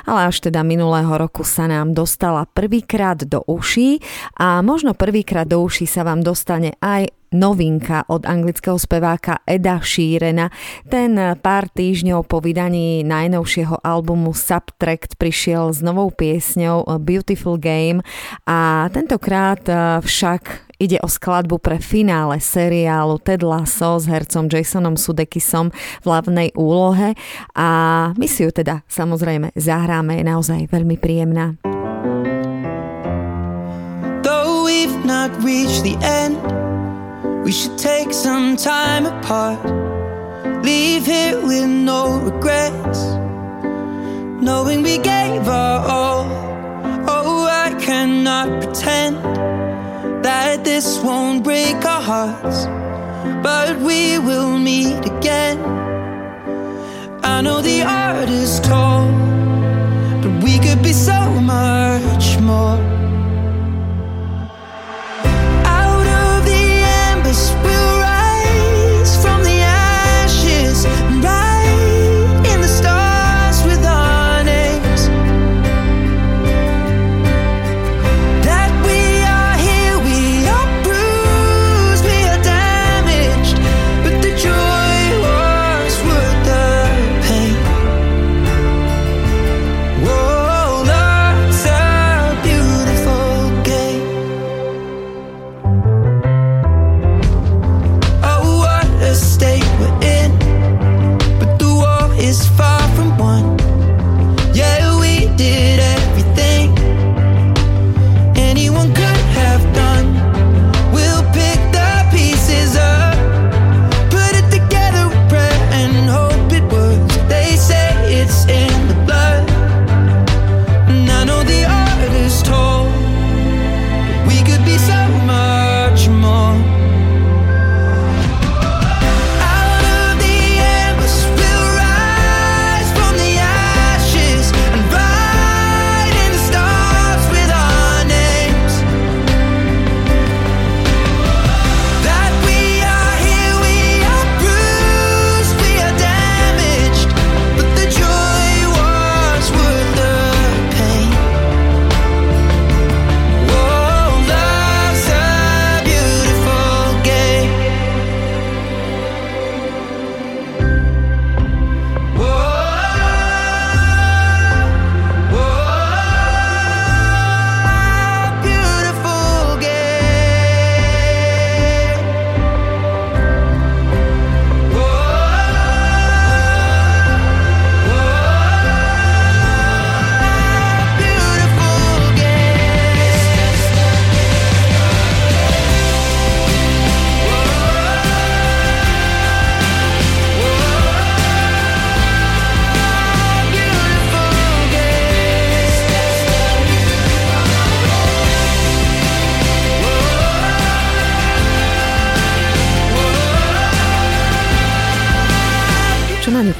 ale až teda minulého roku sa nám dostala prvýkrát do uší a možno prvýkrát do uší sa vám dostane aj novinka od anglického speváka Eda Sheerana. Ten pár týždňov po vydaní najnovšieho albumu Subtract prišiel s novou piesňou Beautiful Game a tentokrát však Ide o skladbu pre finále seriálu Ted Lasso s hercom Jasonom Sudekisom v hlavnej úlohe a my si ju teda samozrejme zahráme, je naozaj veľmi príjemná. Though we've not reached the end, we should take some time apart. Leave here with no regrets, knowing we gave our all. Oh, I cannot pretend that this won't break our hearts, but we will meet again. I know the art is tall, but we could be so much more.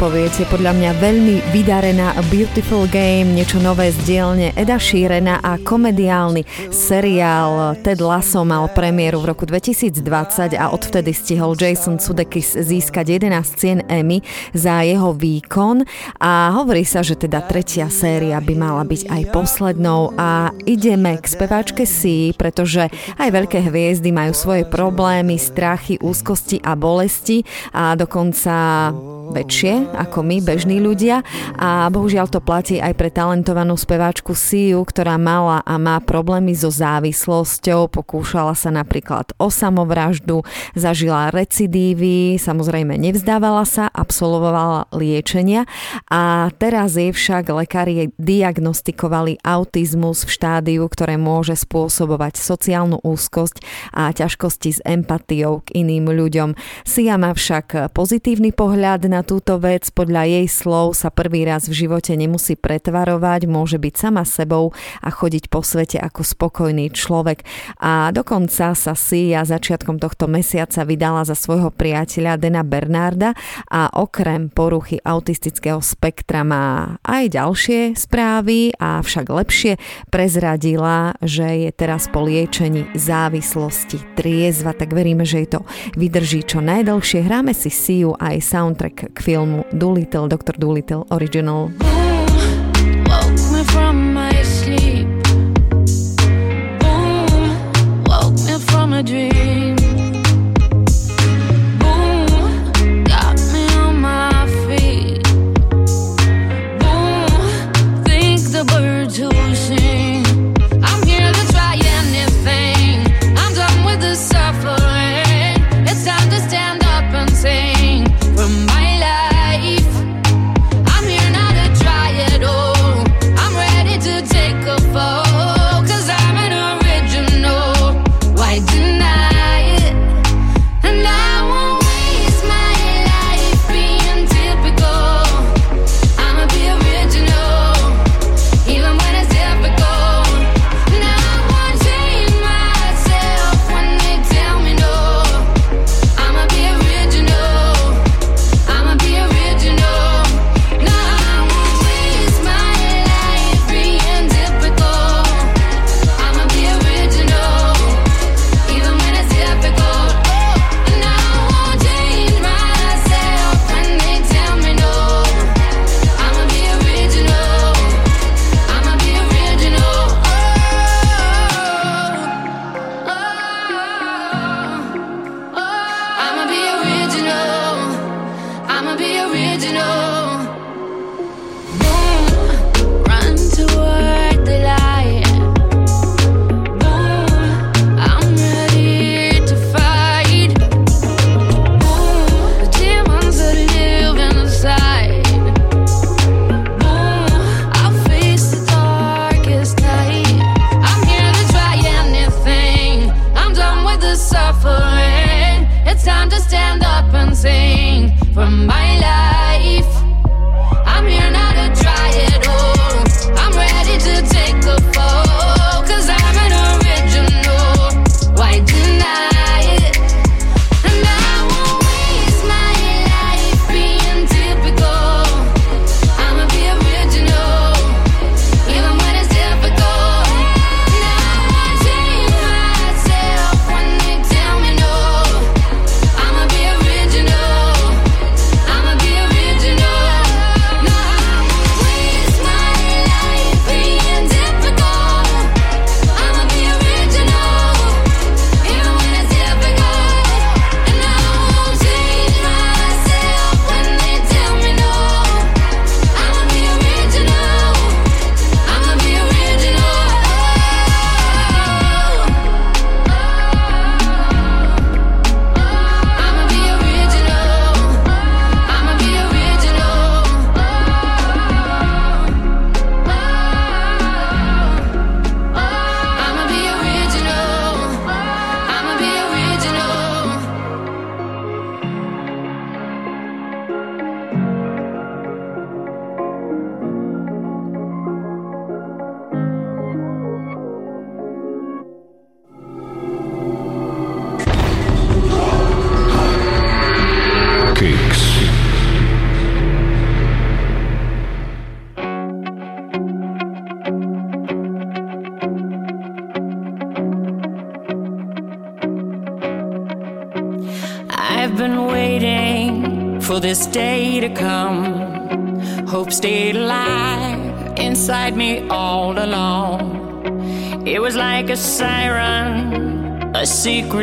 Čo na ňu poviete? Podľa mňa veľmi vydarená Beautiful Game, niečo nové z dielne Eda Sheerana a komediálny seriál Ted Lasso mal premiéru v roku 2020 a odvtedy stihol Jason Sudeikis získať 11 cien Emmy za jeho výkon a hovorí sa, že teda tretia séria by mala byť aj poslednou a ideme k speváčke Si, pretože aj veľké hviezdy majú svoje problémy, strachy, úzkosti a bolesti a dokonca väčšie ako my, bežní ľudia. A bohužiaľ to platí aj pre talentovanú speváčku Siu, ktorá mala a má problémy so závislosťou, pokúšala sa napríklad o samovraždu, zažila recidívy, samozrejme nevzdávala sa, absolvovala liečenia. A teraz je však lekári diagnostikovali autizmus v štádiu, ktoré môže spôsobovať sociálnu úzkosť a ťažkosti s empatiou k iným ľuďom. Sia má však pozitívny pohľad na túto vec, Vec podľa jej slov sa prvý raz v živote nemusí pretvarovať, môže byť sama sebou a chodiť po svete ako spokojný človek. A dokonca sa si ja začiatkom tohto mesiaca vydala za svojho priateľa Dena Bernarda a okrem poruchy autistického spektra má aj ďalšie správy, a však lepšie prezradila, že je teraz po liečení závislosti triezva, tak veríme, že jej to vydrží čo najdlhšie. Hráme si Siu aj soundtrack k filmu Doolittle, Dr. Doolittle, original. Boom,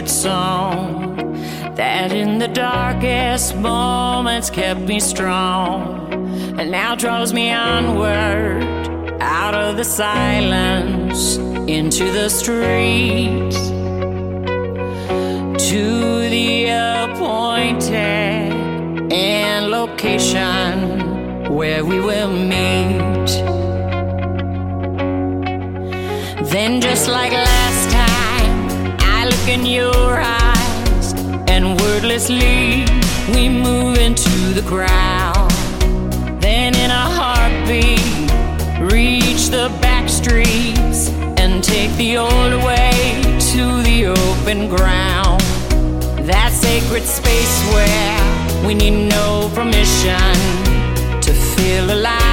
song that in the darkest moments kept me strong and now draws me onward out of the silence into the street. To the appointed and location where we will meet. Then just like look in your eyes, and wordlessly we move into the ground. Then, in a heartbeat, reach the back streets and take the old way to the open ground. That sacred space where we need no permission to feel alive.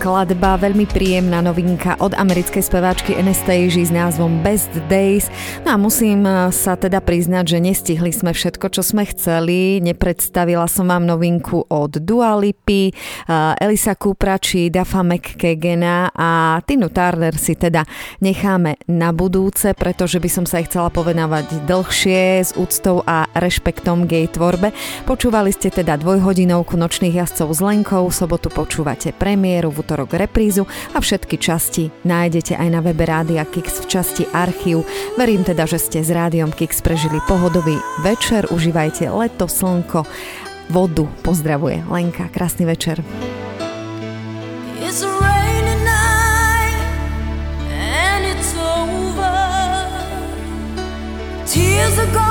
Skladba, veľmi príjemná novinka od americkej speváčky Anastasia s názvom Best Days. No a musím eh, sa teda priznať, že nestihli sme všetko, čo sme chceli. Nepredstavila som vám novinku od Dua Lipy, eh, Elisa Kupra či Dafa McKagena a Tinu Turner si teda necháme na budúce, pretože by som sa ich chcela povedávať dlhšie s úctou a rešpektom k jej tvorbe. Počúvali ste teda dvojhodinovku nočných jazdcov s Lenkou, v sobotu počúvate premiéru, v útorok reprízu a všetky časti nájdete aj na webe Rádia Kix v časti archív. Verím teda, že ste s Rádiom Kix prežili pohodový večer, užívajte leto, slnko, vodu. Pozdravuje Lenka, krásny večer. Tears are gone.